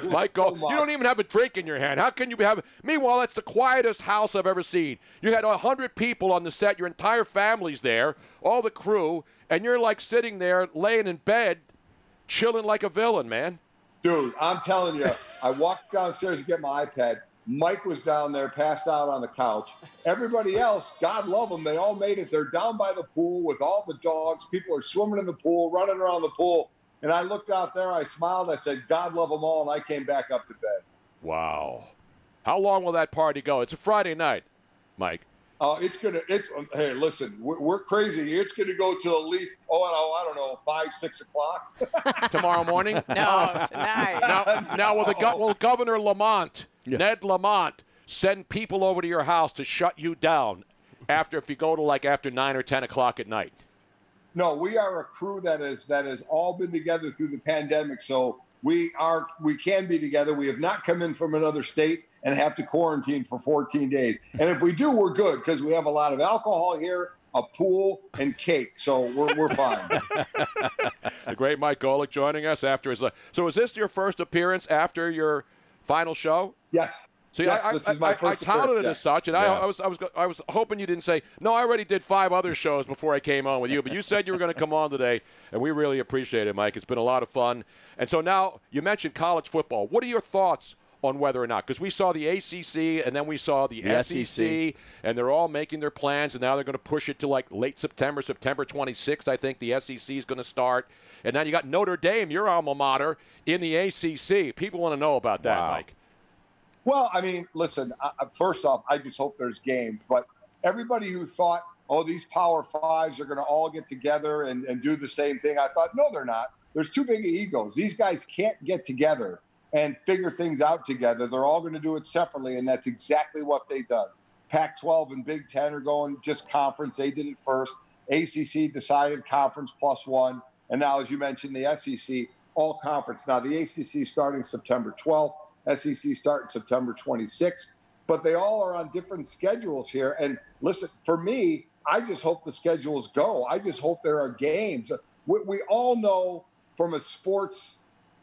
Mike, go. Oh, you don't even have a drink in your hand. How can you be have? Meanwhile, that's the quietest house I've ever seen. You had hundred people on the set. Your entire family's there, all the crew, and you're like sitting there, laying in bed, chilling like a villain, man. Dude, I'm telling you, I walked downstairs to get my iPad. Mike was down there, passed out on the couch. Everybody else, God love them, they all made it. They're down by the pool with all the dogs. People are swimming in the pool, running around the pool. And I looked out there, I smiled, I said, God love them all, and I came back up to bed. Wow. How long will that party go? It's a Friday night, Mike. Oh, it's gonna. It's um, hey, listen, we're, we're crazy. It's gonna go till at least oh, I don't know, five, six o'clock tomorrow morning. No, tonight. Now, now will the go- will Governor Lamont, Ned Lamont, send people over to your house to shut you down after if you go to like after nine or ten o'clock at night? No, we are a crew that is that has all been together through the pandemic. So we are we can be together. We have not come in from another state and have to quarantine for 14 days. And if we do, we're good because we have a lot of alcohol here, a pool, and cake. So we're we're fine. the great Mike Golic joining us after his. So is this your first appearance after your final show? Yes. See, Yes, I, this I, is my I, first I touted it yeah. as such, and I, Yeah. I was, I was, I was hoping you didn't say no. I already did five other shows before I came on with you, but you said you were going to come on today, and we really appreciate it, Mike. It's been a lot of fun, and so now you mentioned college football. What are your thoughts on whether or not? Because we saw the ACC, and then we saw the, The SEC, SEC. and they're all making their plans, and now they're going to push it to like late September, September 26th. I think the SEC is going to start, and now you got Notre Dame, your alma mater, in the ACC. People want to know about that, Mike. Well, I mean, listen. I, first off, I just hope there's games. But everybody who thought, oh, these Power Fives are going to all get together and, and do the same thing, I thought, no, they're not. There's too big egos. These guys can't get together and figure things out together. They're all going to do it separately, and that's exactly what they've done. Pac-12 and Big Ten are going just conference. They did it first. ACC decided conference plus one, and now, as you mentioned, the SEC all conference. Now the ACC starting September 12th, SEC starting September 26th, but they all are on different schedules here. And listen, for me, I just hope the schedules go. I just hope there are games. We, we all know from a sports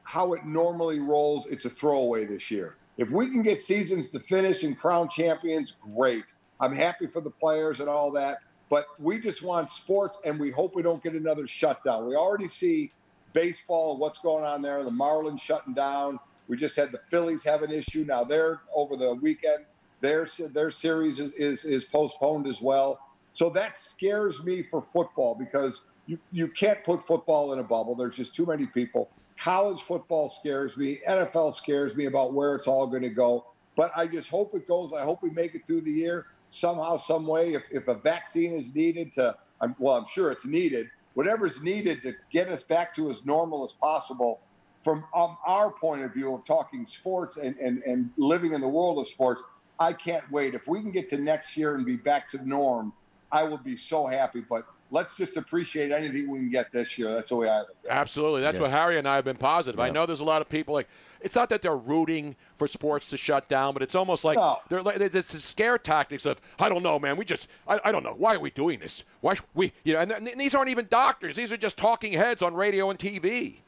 how it normally rolls. It's a throwaway this year. If we can get seasons to finish and crown champions, great. I'm happy for the players and all that. But we just want sports, and we hope we don't get another shutdown. We already see baseball, what's going on there. The Marlins shutting down. We just had the Phillies have an issue. Now they're over the weekend. Their their series is, is is postponed as well. So that scares me for football because you you can't put football in a bubble. There's just too many people. College football scares me. NFL scares me about where it's all going to go. But I just hope it goes. I hope we make it through the year somehow, some way. If, if a vaccine is needed to, I'm, well, I'm sure it's needed. Whatever's needed to get us back to as normal as possible from um, our point of view of talking sports and, and, and living in the world of sports, I can't wait. If we can get to next year and be back to norm, I will be so happy. But let's just appreciate anything we can get this year. That's the way I look at it. Absolutely. That's Yeah. what Harry and I have been positive. I know there's a lot of people like it's not that they're rooting for sports to shut down, but it's almost like No. they're like there's the scare tactics of I don't know, man. We just I, I don't know why are we doing this? Why should we you know? And, th- and these aren't even doctors. These are just talking heads on radio and TV.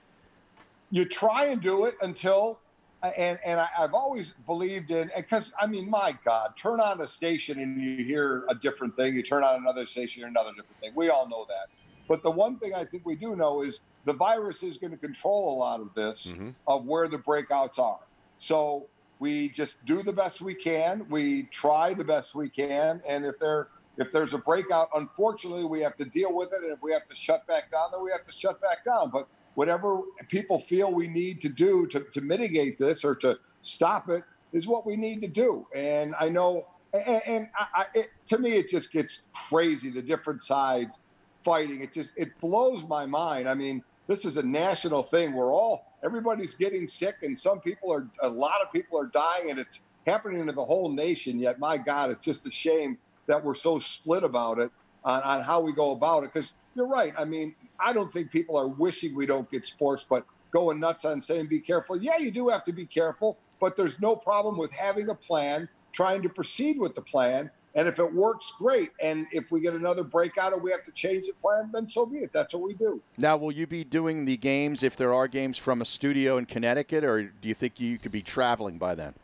You try and do it until uh, and and I, I've always believed in because I mean my God, turn on a station and you hear a different thing. You turn on another station, you hear another different thing. We all know that. But the one thing I think we do know is the virus is going to control a lot of this mm-hmm. of where the breakouts are. So we just do the best we can. We try the best we can, and if there if there's a breakout, unfortunately, we have to deal with it. And if we have to shut back down, then we have to shut back down. But whatever people feel we need to do to, to mitigate this or to stop it is what we need to do. And I know, and, and I, it, to me, it just gets crazy the different sides fighting. It just it blows my mind. I mean, this is a national thing. We're all everybody's getting sick, and some people are a lot of people are dying, and it's happening to the whole nation. Yet, my God, it's just a shame that we're so split about it on, on how we go about it. Because you're right. I mean, I don't think people are wishing we don't get sports, but going nuts on saying be careful. Yeah, you do have to be careful, but there's no problem with having a plan, trying to proceed with the plan. And if it works, great. And if we get another breakout and we have to change the plan, then so be it. That's what we do. Now, will you be doing the games if there are games from a studio in Connecticut, or do you think you could be traveling by then?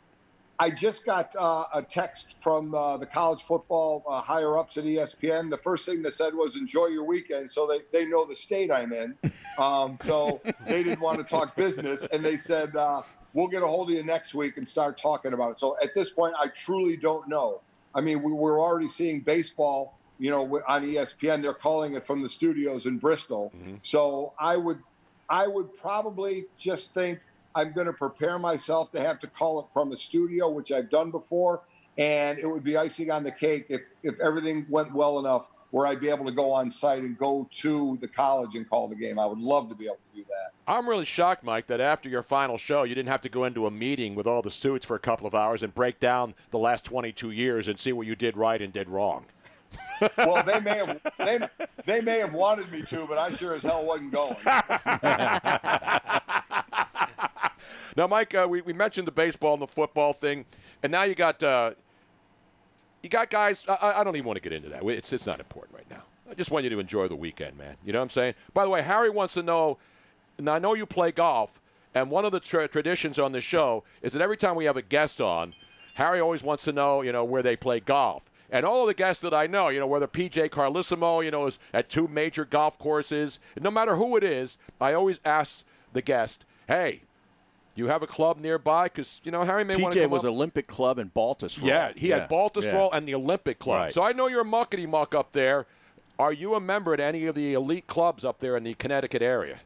I just got uh, a text from uh, the college football uh, higher ups at ESPN. The first thing they said was "Enjoy your weekend," so they, they know the state I'm in. Um, so they didn't want to talk business, and they said uh, we'll get a hold of you next week and start talking about it. So at this point, I truly don't know. I mean, we, we're already seeing baseball, you know, on ESPN. They're calling it from the studios in Bristol. So I would, I would probably just think I'm going to prepare myself to have to call it from a studio, which I've done before, and it would be icing on the cake if if everything went well enough where I'd be able to go on site and go to the college and call the game. I would love to be able to do that. I'm really shocked, Mike, that after your final show, you didn't have to go into a meeting with all the suits for a couple of hours and break down the last 22 years and see what you did right and did wrong. well, they may have they, they may have wanted me to, but I sure as hell wasn't going. Now, Mike, uh, we, we mentioned the baseball and the football thing, and now you got uh, you got guys. I, I don't even want to get into that. It's it's not important right now. I just want you to enjoy the weekend, man. You know what I'm saying? By the way, Harry wants to know, and I know you play golf, and one of the tra- traditions on the show is that every time we have a guest on, Harry always wants to know, you know, where they play golf. And all of the guests that I know, you know, whether PJ Carlesimo, you know, is at two major golf courses, no matter who it is, I always ask the guest, hey, you have a club nearby? Because, you know, Harry may want to PJ was up. Olympic Club in Baltusrol. Yeah, he had Baltusrol Yeah. and the Olympic Club. Right. So I know you're a muckety muck up there. Are you a member at any of the elite clubs up there in the Connecticut area?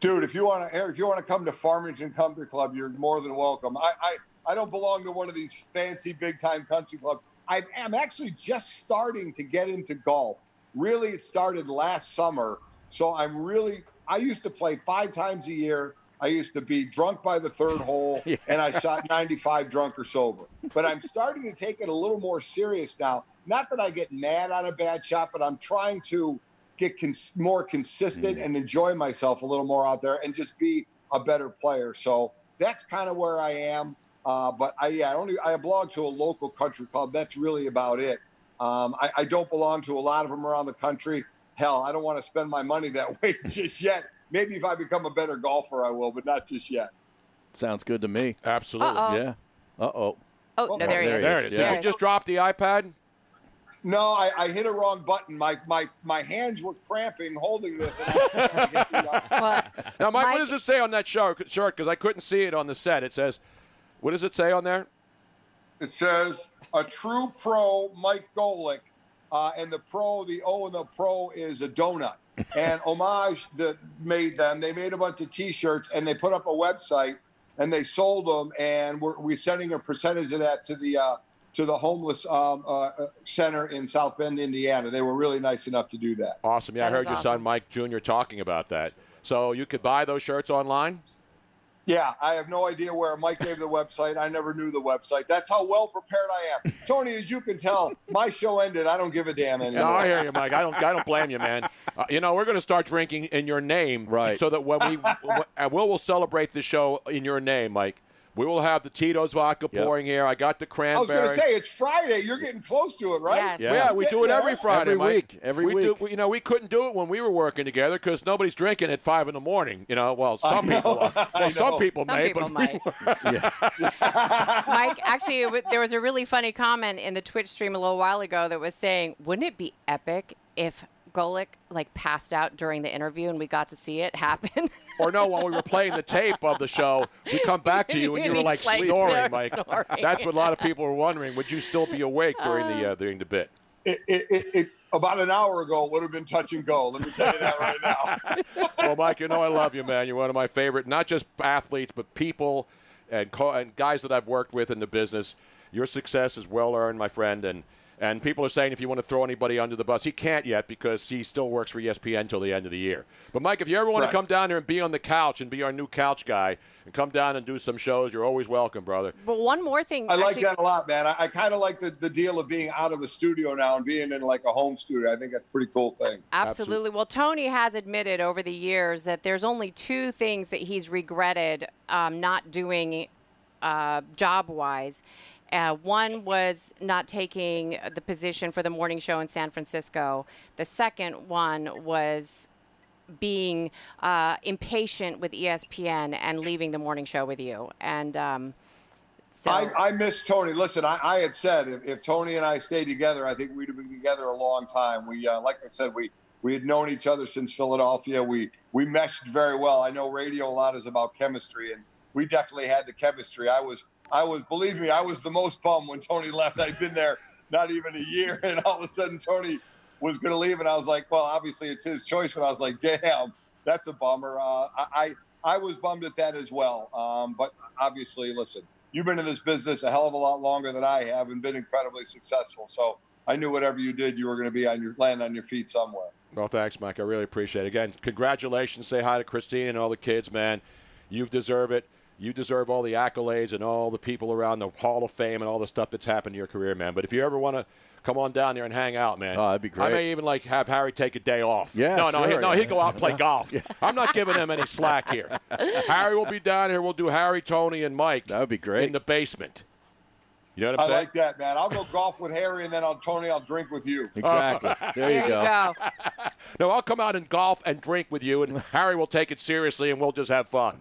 Dude, if you want to, if you want to come to Farmington Country Club, you're more than welcome. I, I, I don't belong to one of these fancy big time country clubs. I am actually just starting to get into golf. Really, it started last summer. So I'm really, I used to play five times a year. I used to be drunk by the third hole, and I shot 95 drunk or sober. But I'm starting to take it a little more serious now. Not that I get mad on a bad shot, but I'm trying to get cons- more consistent and enjoy myself a little more out there and just be a better player. So that's kind of where I am. Uh, but I yeah, I only I belong to a local country club. That's really about it. Um, I, I don't belong to a lot of them around the country. Hell, I don't want to spend my money that way just yet. Maybe if I become a better golfer, I will, but not just yet. Sounds good to me. Absolutely. Uh-oh. Yeah. Uh oh. Oh, no, there he is. There it is. Yeah. Did you just drop the iPad? No, I, I hit a wrong button. My my my hands were cramping holding this. And I hit the, uh, Now, Mike, what does it say on that shirt? Because I couldn't see it on the set. It says, what does it say on there? It says a true pro, Mike Golic, uh, and the pro, the O in the pro is a donut. And Homage that made them. They made a bunch of T-shirts and they put up a website and they sold them. And we're, we're sending a percentage of that to the uh, to the homeless um, uh, uh, center in South Bend, Indiana. They were really nice enough to do that. Awesome. Yeah, I heard your awesome. son Mike Jr. talking about that. So you could buy those shirts online. Yeah, I have no idea where Mike gave the website. I never knew the website. That's how well prepared I am. Tony, as you can tell, my show ended. I don't give a damn anymore. No, I hear you, Mike. I don't. I don't blame you, man. Uh, you know, we're going to start drinking in your name, right? So that when we, and we'll, we'll celebrate the show in your name, Mike. We will have the Tito's vodka pouring here. I got the cranberry. I was going to say it's Friday. You're getting close to it, right? Yes. Yeah, we do it every Friday, Every Mike. week, every we week. Do, we- you know, we couldn't do it when we were working together because nobody's drinking at five in the morning. You know, well, some people, are. I well, some people Some may, people but might. Mike, actually, it w- there was a really funny comment in the Twitch stream a little while ago that was saying, "Wouldn't it be epic if Golic like passed out during the interview and we got to see it happen?" or no, while we were playing the tape of the show, we come back to you and you were like like snoring, Mike. snoring. That's what a lot of people were wondering. Would you still be awake during the uh, during the bit? It, it, it, it, about an hour ago, would have been touch and go. Let me tell you that right now. well, Mike, you know I love you, man. You're one of my favorite, not just athletes, but people and co- and guys that I've worked with in the business. Your success is well earned, my friend, and and people are saying if you want to throw anybody under the bus, he can't yet because he still works for ESPN until the end of the year. But Mike, if you ever want Right. to come down here and be on the couch and be our new couch guy and come down and do some shows, you're always welcome, brother. but one more thing, I like that a lot, man. I, I kind of like the, the deal of being out of the studio now and being in like a home studio. I think that's a pretty cool thing. Absolutely. Well, Tony has admitted over the years that there's only two things that he's regretted um, not doing uh, job wise. Uh, one was not taking the position for the morning show in San Francisco. The second one was being uh, impatient with ESPN and leaving the morning show with you. And um, so. I, I miss Tony. Listen, I, I had said if, if Tony and I stayed together, I think we'd have been together a long time. We, uh, like I said, we we had known each other since Philadelphia. We we meshed very well. I know radio a lot is about chemistry, and we definitely had the chemistry. I was I was believe me, I was the most bummed when Tony left. I'd been there not even a year, and all of a sudden Tony was going to leave, and I was like, well, obviously it's his choice. But I was like, damn, that's a bummer. Uh, I, I was bummed at that as well. Um, but obviously, listen, you've been in this business a hell of a lot longer than I have, and been incredibly successful. So I knew whatever you did, you were going to be on your land on your feet somewhere. Well, thanks, Mike. I really appreciate it. Again, congratulations. Say hi to Christine and all the kids, man. You deserve it. You deserve all the accolades and all the people around the Hall of Fame and all the stuff that's happened in your career, man. But if you ever want to come on down there and hang out, man, Oh, that'd be great. I may even like have Harry take a day off. Yeah, no, no, he, sure, no, yeah. he'd go out and play golf. I'm not giving him any slack here. Harry will be down here. We'll do Harry, Tony, and Mike. That would be great in the basement. You know what I'm I saying? I like that, man. I'll go golf with Harry, and then I'll Tony. I'll drink with you. Exactly. There you There you go. go. no, I'll come out and golf and drink with you, and Harry will take it seriously, and we'll just have fun.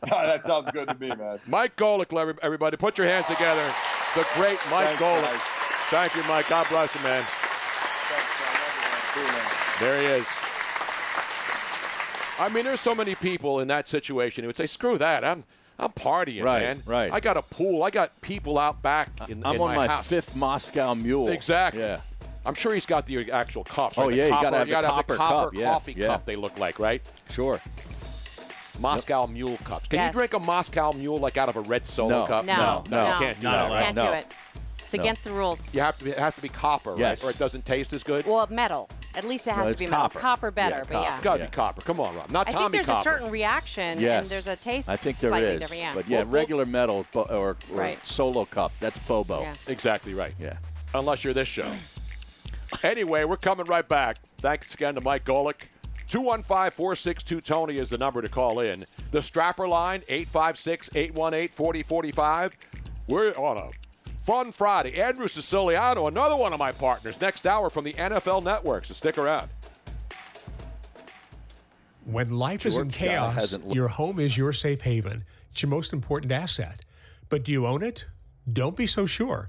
that sounds good to me, man. Mike Golic, everybody, put your hands together. The great Mike Thanks, Golic. guys. Thank you, Mike. God bless you, man. There he is. I mean, there's so many people in that situation who would say, "Screw that! I'm I'm partying, Right, man. right. I got a pool. I got people out back in, I'm in on my, my, house. fifth Moscow Mule. Exactly. Yeah. I'm sure he's got the actual cups. Oh, right? The yeah, you copper, gotta have the gotta copper the copper cup, yeah, coffee yeah. cup. They look like, right? Sure. Moscow Mule cups. Can Yes. you drink a Moscow Mule like out of a red solo No. cup? No, no, no. you can't do Not that. right? Can't do it. It's No. against the rules. You have to. Be, it has to be copper, Yes. right? Or it doesn't taste as good. Well, metal. At least it has No, to it's be metal. copper. Copper better, Yeah, but copper. yeah. Gotta be copper. Come on, Rob. Not I Tommy think there's copper. a certain reaction Yes. and there's a taste I think there slightly is. different. Yeah. But yeah, regular metal bo- or, or Right. solo cup, that's Bobo. Yeah. Exactly right. Yeah. Unless you're this show. anyway, we're coming right back. Thanks again to Mike Golic. 215 462 Tony is the number to call in. The strapper line, 856 818 4045. We're on a fun Friday. Andrew Siciliano, another one of my partners, next hour from the NFL Network. So stick around. When life is in chaos, hasn't your home is your safe haven. It's your most important asset. But do you own it? Don't be so sure.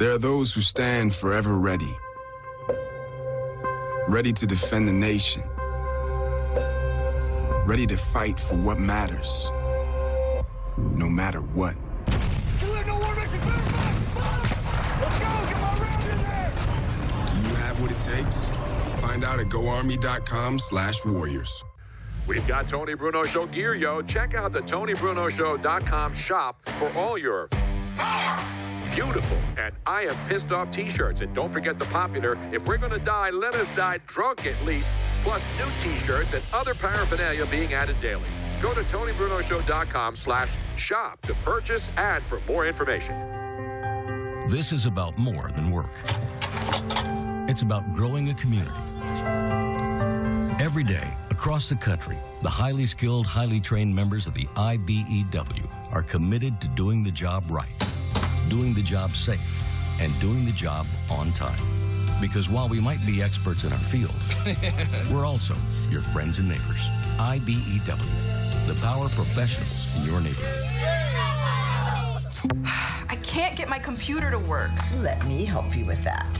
There are those who stand forever ready, ready to defend the nation, ready to fight for what matters, no matter what. Do you have what it takes? Find out at goarmy.com slash warriors. We've got Tony Bruno Show gear, yo. Check out the TonyBrunoShow.com shop for all your beautiful and I am pissed off t-shirts. And don't forget the popular If We're Gonna Die, Let Us Die Drunk at least, plus new t-shirts and other paraphernalia being added daily. Go to TonyBrunoShow.com slash shop to purchase and for more information. This is about more than work. It's about growing a community. Every day, across the country, the highly skilled, highly trained members of the IBEW are committed to doing the job right, doing the job safe, and doing the job on time. Because while we might be experts in our field, we're also your friends and neighbors. IBEW, the power professionals in your neighborhood. I can't get my computer to work. Let me help you with that.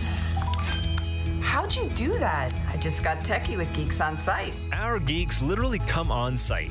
How'd you do that? I just got techie with Geeks on Site. Our geeks literally come on site.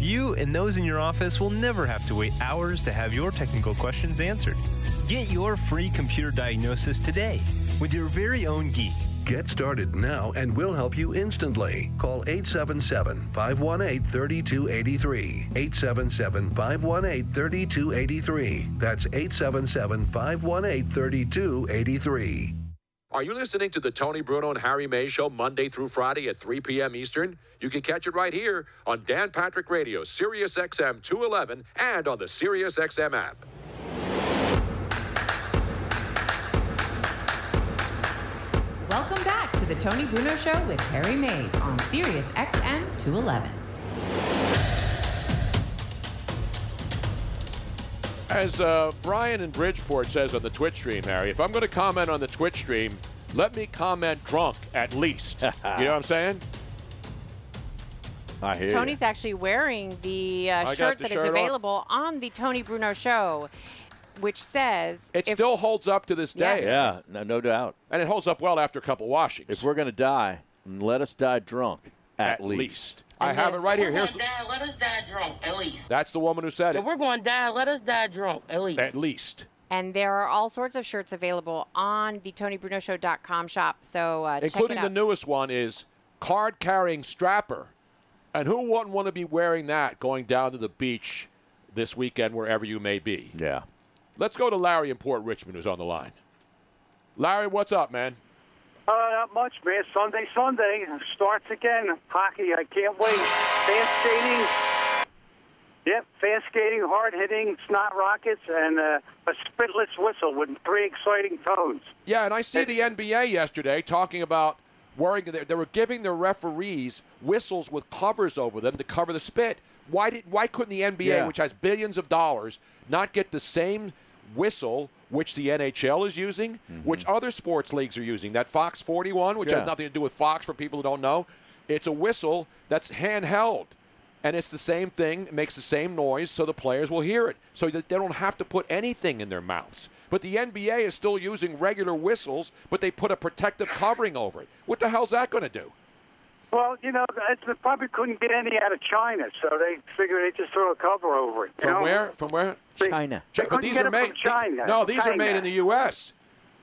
You and those in your office will never have to wait hours to have your technical questions answered. Get your free computer diagnosis today with your very own geek. Get started now and we'll help you instantly. Call 877 518 3283. 877 518 3283. That's 877 518 3283. Are you listening to the Tony Bruno and Harry May show Monday through Friday at 3 p.m. Eastern? You can catch it right here on Dan Patrick Radio, Sirius XM 211, and on the Sirius XM app. Welcome back to the Tony Bruno Show with Harry Mayes on Sirius XM 211. As uh, Brian in Bridgeport says on the Twitch stream, Harry, if I'm going to comment on the Twitch stream, let me comment drunk at least. you know what I'm saying? I hear Tony's actually wearing the uh, shirt the that is shirt on. available on the Tony Bruno Show, which says It if- still holds up to this day. Yes. Yeah, no, no doubt. And it holds up well after a couple washings. If we're going to die, let us die drunk, at, At least. I have it right right here. We're Here's gonna die, let us die drunk, at least. that's the woman who said If it. we're going to die, let us die drunk, at least. At least. And there are all sorts of shirts available on the TonyBrunoShow.com shop. So uh, Including check it the newest one is card carrying strapper. And who wouldn't want to be wearing that going down to the beach this weekend, wherever you may be? Yeah. Let's go to Larry in Port Richmond, who's on the line. Larry, what's up, man? Uh, not much, man. Sunday, Sunday starts again. Hockey, I can't wait. Fan skating. Yep, fan skating, hard hitting, snot rockets, and uh, a spitless whistle with three exciting tones. Yeah, and I see the NBA yesterday talking about worrying they they were giving their referees whistles with covers over them to cover the spit. Why did why couldn't the NBA, Yeah. which has billions of dollars, not get the same whistle which the NHL is using, which other sports leagues are using? That Fox 41, which Mm-hmm. Yeah. has nothing to do with Fox for people who don't know. It's a whistle that's handheld. And it's the same thing, it makes the same noise, so the players will hear it. So that they don't have to put anything in their mouths. But the NBA is still using regular whistles, but they put a protective covering over it. What the hell's that going to do? Well, you know, they probably couldn't get any out of China, so they figured they'd just throw a cover over it. From know? where? From where? China. They But these get are made. China. No, these are made in the U.S.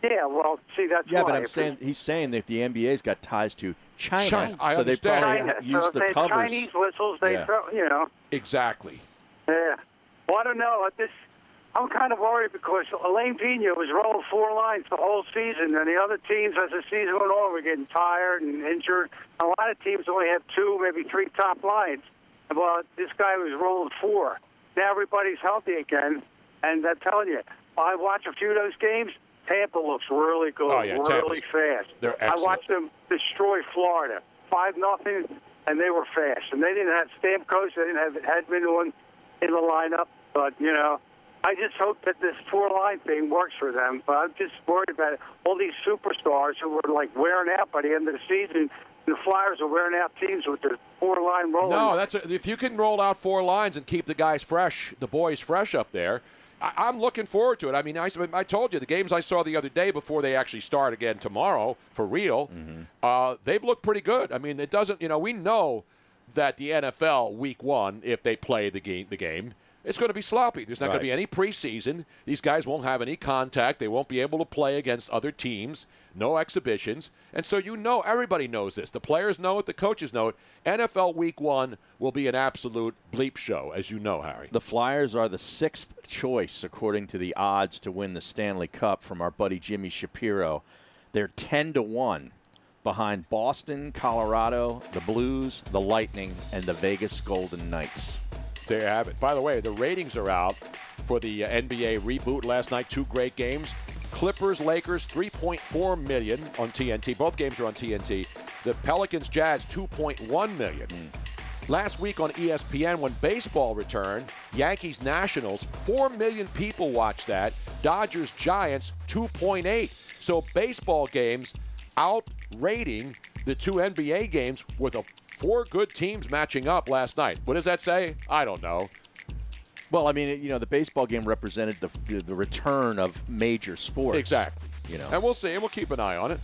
Yeah, well, see, that's Yeah, why. but I'm saying he's saying that the NBA's got ties to China, China, I so they probably China. ha- So use if the covers. Chinese whistles, they Yeah. throw, you know. Exactly. Yeah. Well, I don't know. I This, I'm kind of worried because Alain Vigneault was rolling four lines the whole season, and the other teams, as the season went on, were getting tired and injured. A lot of teams only have two, maybe three top lines. Well, this guy was rolling four. Now everybody's healthy again, and I'm telling you, I watch a few of those games. Tampa looks really good, Oh, yeah, really Tampa's- fast. they're I watched them destroy Florida, five nothing, and they were fast. And they didn't have Stamkos, they didn't have Hedman on in the lineup. But you know, I just hope that this four line thing works for them. But I'm just worried about all these superstars who were like wearing out by the end of the season. The Flyers are wearing out teams with the four line rolling. No, that's a, if you can roll out four lines and keep the guys fresh, the boys fresh up there. I, I'm looking forward to it. I mean, I, I told you the games I saw the other day before they actually start again tomorrow for real. Uh, they've looked pretty good. I mean, it doesn't. You know, we know that the NFL week one, if they play the game, the game. It's going to be sloppy. There's not going to be any preseason. These guys won't have any contact. They won't be able to play against other teams. No exhibitions. And so you know, everybody knows this. The players know it. The coaches know it. NFL Week One will be an absolute bleep show, as you know, Harry. The Flyers are the sixth choice according to the odds to win the Stanley Cup from our buddy Jimmy Shapiro. They're 10 to 1 behind Boston, Colorado, the Blues, the Lightning, and the Vegas Golden Knights. There you have it. By the way, the ratings are out for the uh, NBA reboot last night. Two great games. Clippers, Lakers, 3.4 million on TNT. Both games are on TNT. The Pelicans, Jazz, 2.1 million. Last week on ESPN, when baseball returned, Yankees, Nationals, 4 million people watched that. Dodgers, Giants, 2.8. So baseball games outrating the two NBA games with a four good teams matching up last night. What does that say? I don't know. Well, I mean, you know, the baseball game represented the, the, the return of major sports. Exactly. You know. And we'll see, and we'll keep an eye on it.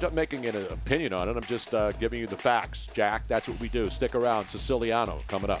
Not making an opinion on it. I'm just uh, giving you the facts, Jack. That's what we do. Stick around. Siciliano coming up.